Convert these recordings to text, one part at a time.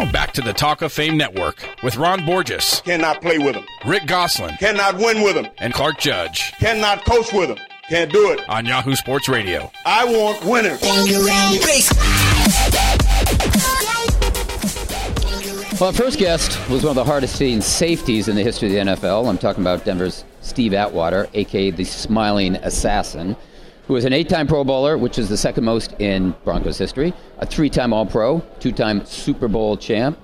Now, back to the Talk of Fame Network with Ron Borges, Cannot play with him. Rick Gosselin, Cannot win with him. and Clark Judge Cannot coach with him. Can't do it. on Yahoo Sports Radio. I want winners. Well, our first guest was one of the hardest hitting safeties in the history of the NFL. I'm talking about Denver's Steve Atwater, aka the Smiling Assassin, who was an eight time Pro Bowler, which is the second most in Broncos history, a three time All Pro, two time Super Bowl champ,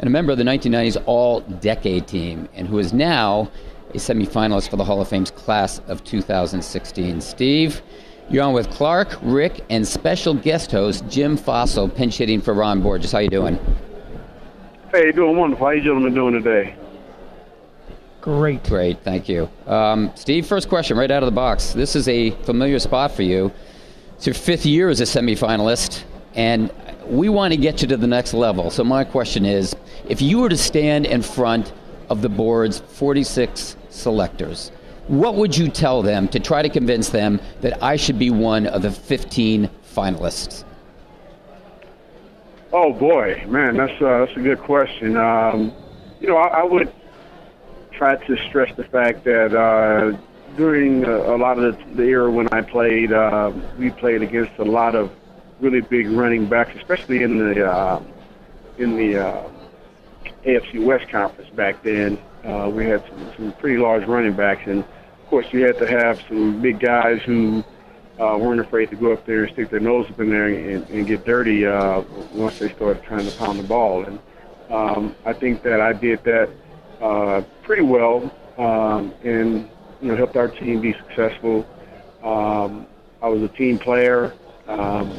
and a member of the 1990s All Decade team, and who is now a semifinalist for the Hall of Fame's class of 2016. Steve, you're on with Clark, Rick, and special guest host Jim Fassel, pinch hitting for Ron Borges. How you doing? Hey, doing wonderful. How you gentlemen doing today? Great. Great, thank you. Um, Steve, first question right out of the box. This is a familiar spot for you. It's your fifth year as a semifinalist, and we want to get you to the next level. So, my question is if you were to stand in front of the board's 46 selectors, what would you tell them to try to convince them that I should be one of the 15 finalists? Oh boy, man, that's uh, that's a good question. Um, you know, I, I would try to stress the fact that uh, during a, a lot of the, the era when I played, uh, we played against a lot of really big running backs, especially in the uh, in the uh, AFC West Conference back then. Uh, we had some, some pretty large running backs, and of course, you had to have some big guys who uh, weren't afraid to go up there and stick their nose up in there and, and get dirty uh, once they started trying to pound the ball. And um, I think that I did that uh, pretty well, um, and you know helped our team be successful. Um, I was a team player. Um,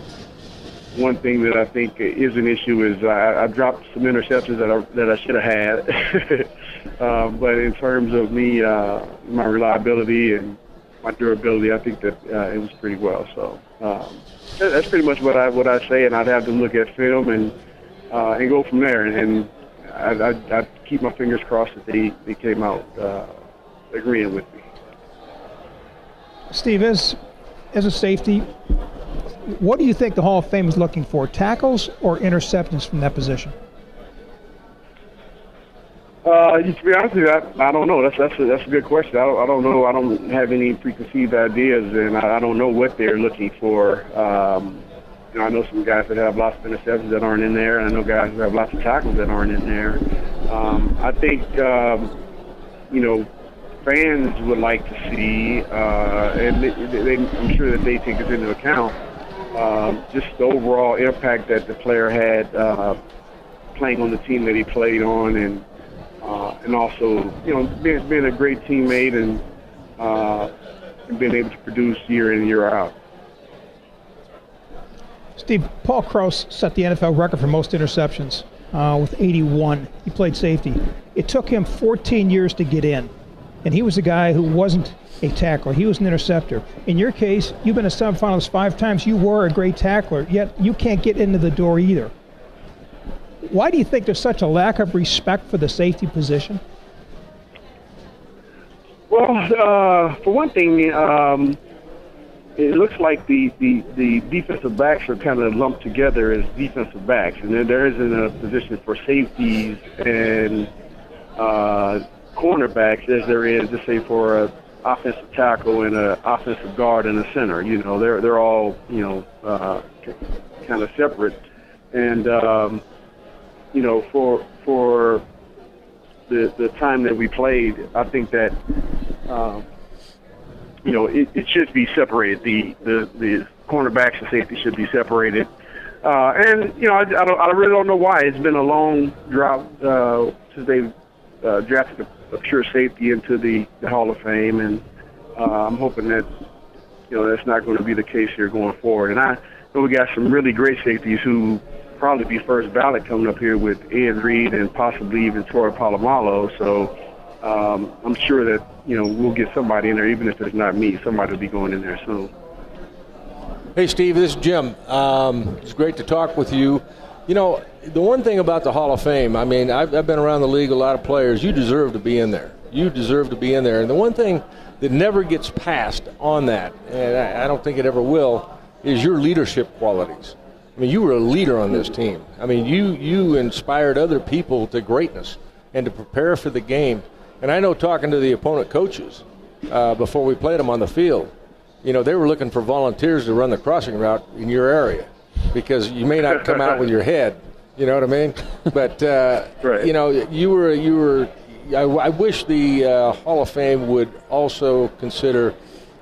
one thing that I think is an issue is I, I dropped some interceptions that I, that I should have had. um, but in terms of me, uh, my reliability and my durability, I think that uh, it was pretty well. So um, that- that's pretty much what I what I say, and I'd have them look at film and uh, and go from there. And, and I'd, I'd, I'd keep my fingers crossed that they they came out uh, agreeing with me. Steve, as, as a safety, what do you think the Hall of Fame is looking for? Tackles or interceptions from that position? Uh, to be honest with you, I, I don't know. That's that's a, that's a good question. I don't, I don't know. I don't have any preconceived ideas, and I, I don't know what they're looking for. Um, you know, I know some guys that have lots of interceptions that aren't in there, and I know guys who have lots of tackles that aren't in there. Um, I think um, you know fans would like to see, uh, and they, they, I'm sure that they take this into account. Um, just the overall impact that the player had uh, playing on the team that he played on, and uh, and also you know being, being a great teammate and uh, and being able to produce year in and year out. Steve, Paul Krause set the NFL record for most interceptions uh, with 81. He played safety. It took him 14 years to get in, and he was a guy who wasn't a tackler. He was an interceptor. In your case, you've been a semifinalist five times. You were a great tackler, yet you can't get into the door either. Why do you think there's such a lack of respect for the safety position? Well, uh, for one thing, um, it looks like the, the, the defensive backs are kind of lumped together as defensive backs, and then there isn't a position for safeties and uh, cornerbacks as there is, let's say, for a offensive tackle and an offensive guard and a center. You know, they're they're all you know uh, kind of separate, and um, you know, for for the the time that we played, I think that um, you know it, it should be separated. The the the cornerbacks and safety should be separated. Uh, and you know, I, I, don't, I really don't know why. It's been a long drought uh, since they uh, drafted a, a pure safety into the, the Hall of Fame, and uh, I'm hoping that you know that's not going to be the case here going forward. And I know we got some really great safeties who probably be first ballot coming up here with Ed Reed and possibly even Troy Polamalu. So um, I'm sure that you know we'll get somebody in there, even if it's not me. Somebody will be going in there soon. Hey, Steve, this is Jim. Um, it's great to talk with you. You know, the one thing about the Hall of Fame, I mean, I've, I've been around the league a lot of players. You deserve to be in there. You deserve to be in there. And the one thing that never gets passed on that, and I, I don't think it ever will, is your leadership qualities. I mean, you were a leader on this team. I mean, you you inspired other people to greatness and to prepare for the game. And I know talking to the opponent coaches uh, before we played them on the field, you know, they were looking for volunteers to run the crossing route in your area because you may not come out with your head. You know what I mean? But uh, right. you know, you were you were. I, I wish the uh, Hall of Fame would also consider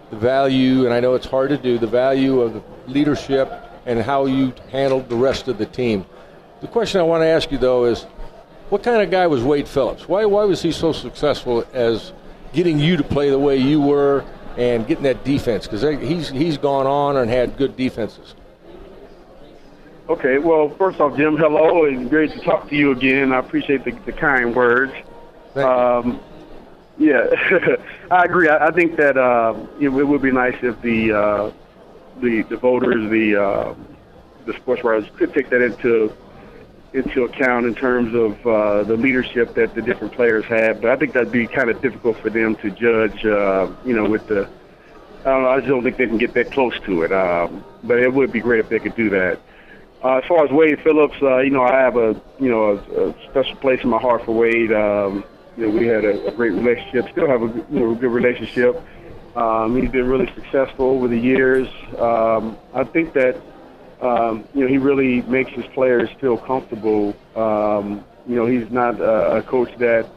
the value, and I know it's hard to do, the value of the leadership and how you handled the rest of the team. The question I want to ask you though is, what kind of guy was Wade Phillips? Why why was he so successful as getting you to play the way you were and getting that defense? Because he's he's gone on and had good defenses. Okay, well, first off, Jim, hello, and great to talk to you again. I appreciate the, the kind words. Um, yeah, I agree. I, I think that uh, know, it would be nice if the uh, the the voters, the uh, the sports writers could take that into into account in terms of uh, the leadership that the different players have. But I think that'd be kind of difficult for them to judge. Uh, you know, with the I don't know. I just don't think they can get that close to it. Um, but it would be great if they could do that. Uh, as far as Wade Phillips, uh, you know, I have a you know a, a special place in my heart for Wade. Um, you know, we had a, a great relationship. Still have a you know, good relationship. Um, he's been really successful over the years. Um, I think that um, you know he really makes his players feel comfortable. Um, you know, he's not a, a coach that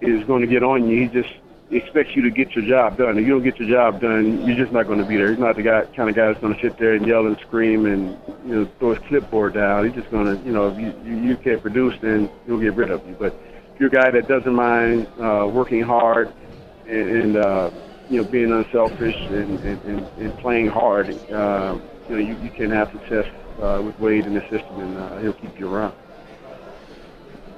is going to get on you. He just expects you to get your job done. If you don't get your job done, you're just not going to be there. He's not the guy, kind of guy that's going to sit there and yell and scream and you know throw his clipboard down. He's just going to, you know, if you, you, can't produce, then he'll get rid of you. But if you're a guy that doesn't mind uh, working hard and, and uh, you know being unselfish and, and, and, and playing hard, uh, you know you, you can have success uh, with Wade in the system, and uh, he'll keep you around.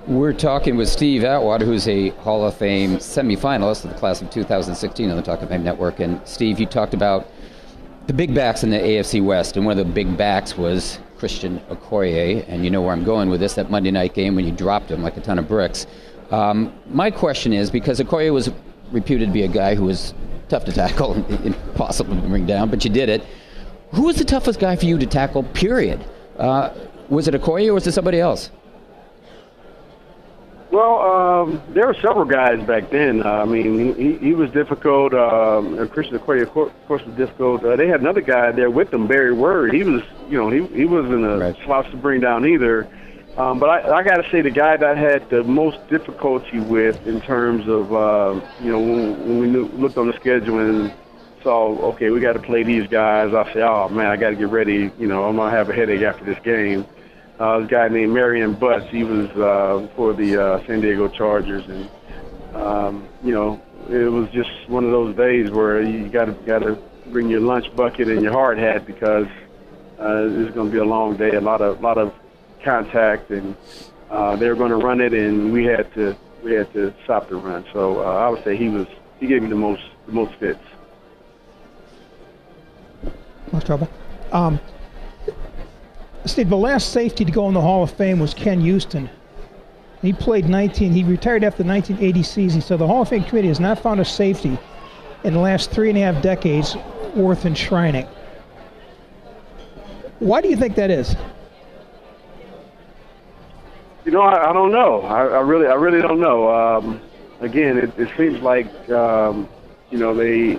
We're talking with Steve Atwater, who's a Hall of Fame semifinalist of the class of 2016 on the Talk of Fame Network. And Steve, you talked about the big backs in the AFC West, and one of the big backs was Christian Okoye. And you know where I'm going with this that Monday night game when you dropped him like a ton of bricks. Um, my question is because Okoye was reputed to be a guy who was tough to tackle, and impossible to bring down, but you did it. Who was the toughest guy for you to tackle, period? Uh, was it Okoye or was it somebody else? Well, um, there were several guys back then. Uh, I mean, he, he was difficult. Um, Christian Okoye, of course, was difficult. Uh, they had another guy there with them, Barry Word. He was, you know, he he wasn't a right. slouch to bring down either. Um, but I, I got to say, the guy that I had the most difficulty with in terms of, uh, you know, when, when we knew, looked on the schedule and saw, okay, we got to play these guys, I said, oh man, I got to get ready. You know, I'm gonna have a headache after this game uh, a guy named Marion Butts. He was uh, for the uh, San Diego Chargers, and um, you know, it was just one of those days where you got to got to bring your lunch bucket and your hard hat because uh, it's to be a long day, a lot of lot of contact, and uh, they were to run it, and we had to we had to stop the run. So uh, I would say he was he gave me the most the most fits. Most trouble. Um, Steve, the last safety to go in the Hall of Fame was Ken Houston. He played 19. He retired after the 1980 season. So the Hall of Fame committee has not found a safety in the last three and a half decades worth enshrining. Why do you think that is? You know, I, I don't know. I, I really, I really don't know. Um, again, it, it seems like um, you know they,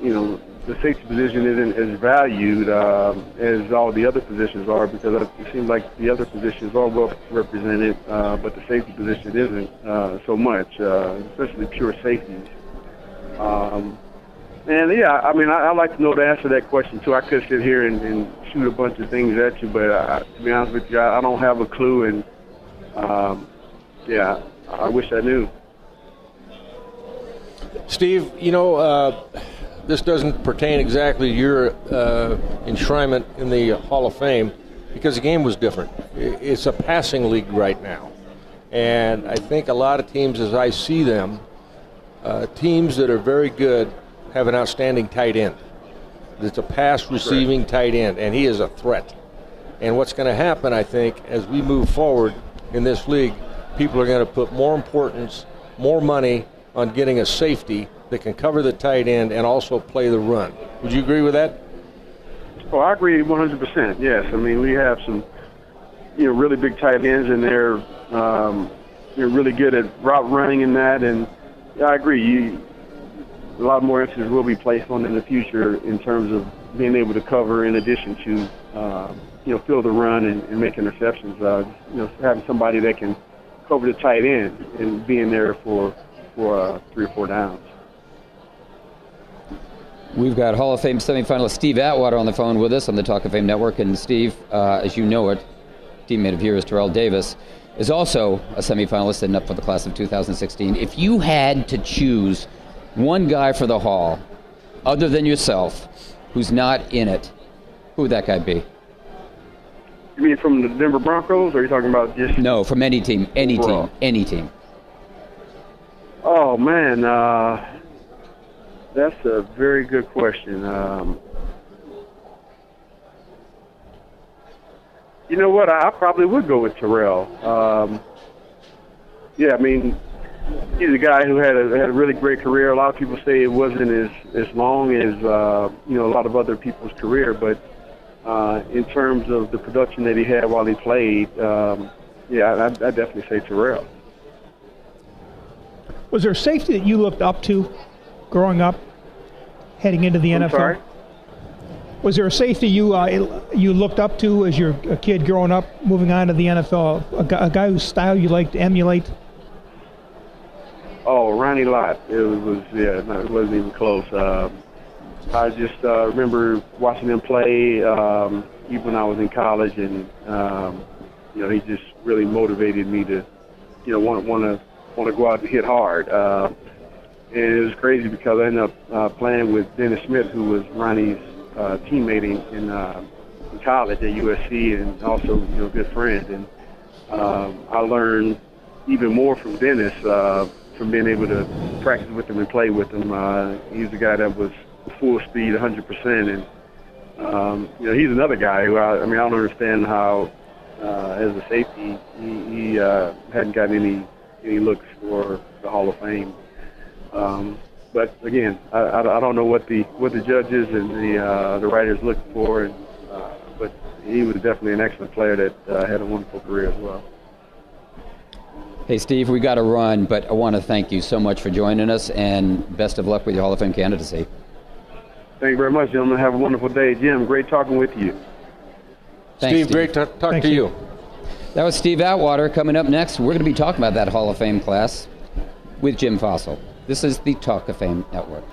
you know, the safety position isn't as valued um, as all the other positions are because it seems like the other positions are well represented, uh, but the safety position isn't uh, so much, uh, especially pure safeties. Um, and yeah, I mean, I, I'd like to know the answer to that question too. I could sit here and, and shoot a bunch of things at you, but uh, to be honest with you, I, I don't have a clue. And um, yeah, I wish I knew. Steve, you know, uh, this doesn't pertain exactly to your uh, enshrinement in the Hall of Fame because the game was different. It's a passing league right now. And I think a lot of teams, as I see them, uh, teams that are very good have an outstanding tight end. It's a pass receiving tight end, and he is a threat. And what's going to happen, I think, as we move forward in this league, people are going to put more importance, more money on getting a safety that can cover the tight end and also play the run. Would you agree with that? Well, I agree 100%. Yes, I mean we have some, you know, really big tight ends, and they're um, they're really good at route running and that. And I agree. You, a lot more emphasis will be placed on in the future in terms of being able to cover, in addition to, uh, you know, fill the run and, and make interceptions. Uh, you know, having somebody that can cover the tight end and being there for for uh, three or four downs. We've got Hall of Fame semifinalist Steve Atwater on the phone with us on the Talk of Fame Network. And Steve, uh, as you know it, teammate of yours, Terrell Davis, is also a semifinalist and up for the class of 2016. If you had to choose one guy for the Hall, other than yourself, who's not in it, who would that guy be? You mean from the Denver Broncos, or are you talking about just? No, from any team, any Overall. team, any team. Oh man, uh, that's a very good question. Um, you know what? I, I probably would go with Terrell. Um, yeah, I mean, he's a guy who had a, had a really great career. A lot of people say it wasn't as as long as uh, you know a lot of other people's career, but uh, in terms of the production that he had while he played, um, yeah, I, I'd definitely say Terrell. Was there a safety that you looked up to growing up, heading into the I'm NFL? sorry. Was there a safety you uh, you looked up to as you're a kid growing up, moving on to the NFL? A, a guy whose style you liked to emulate? Oh, Ronnie Lott. It was, was yeah, no, it wasn't even close. Um, I just uh, remember watching him play, um, even when I was in college, and um, you know, he just really motivated me to, you know, want want to want to go out and hit hard. Uh, and it was crazy because I ended up uh, playing with Dennis Smith, who was Ronnie's uh, teammate in, in, uh, in college at USC, and also you know, good friend. And um, I learned even more from Dennis uh, from being able to practice with him and play with him. Uh, he's a guy that was full speed, 100%, and um, you know he's another guy who I, I mean I don't understand how uh, as a safety he, he uh, hadn't gotten any any looks for the Hall of Fame. Um, but again, I, I, I don't know what the what the judges and the uh, the writers look for, and, uh, but he was definitely an excellent player that uh, had a wonderful career as well. Hey, Steve, we got to run, but I want to thank you so much for joining us, and best of luck with your Hall of Fame candidacy. Thank you very much, gentlemen. Have a wonderful day, Jim. Great talking with you. Thanks, Steve, great to talk Thank to you. you. That was Steve Atwater. Coming up next, we're going to be talking about that Hall of Fame class with Jim Fassel. This is the Talk of Fame Network.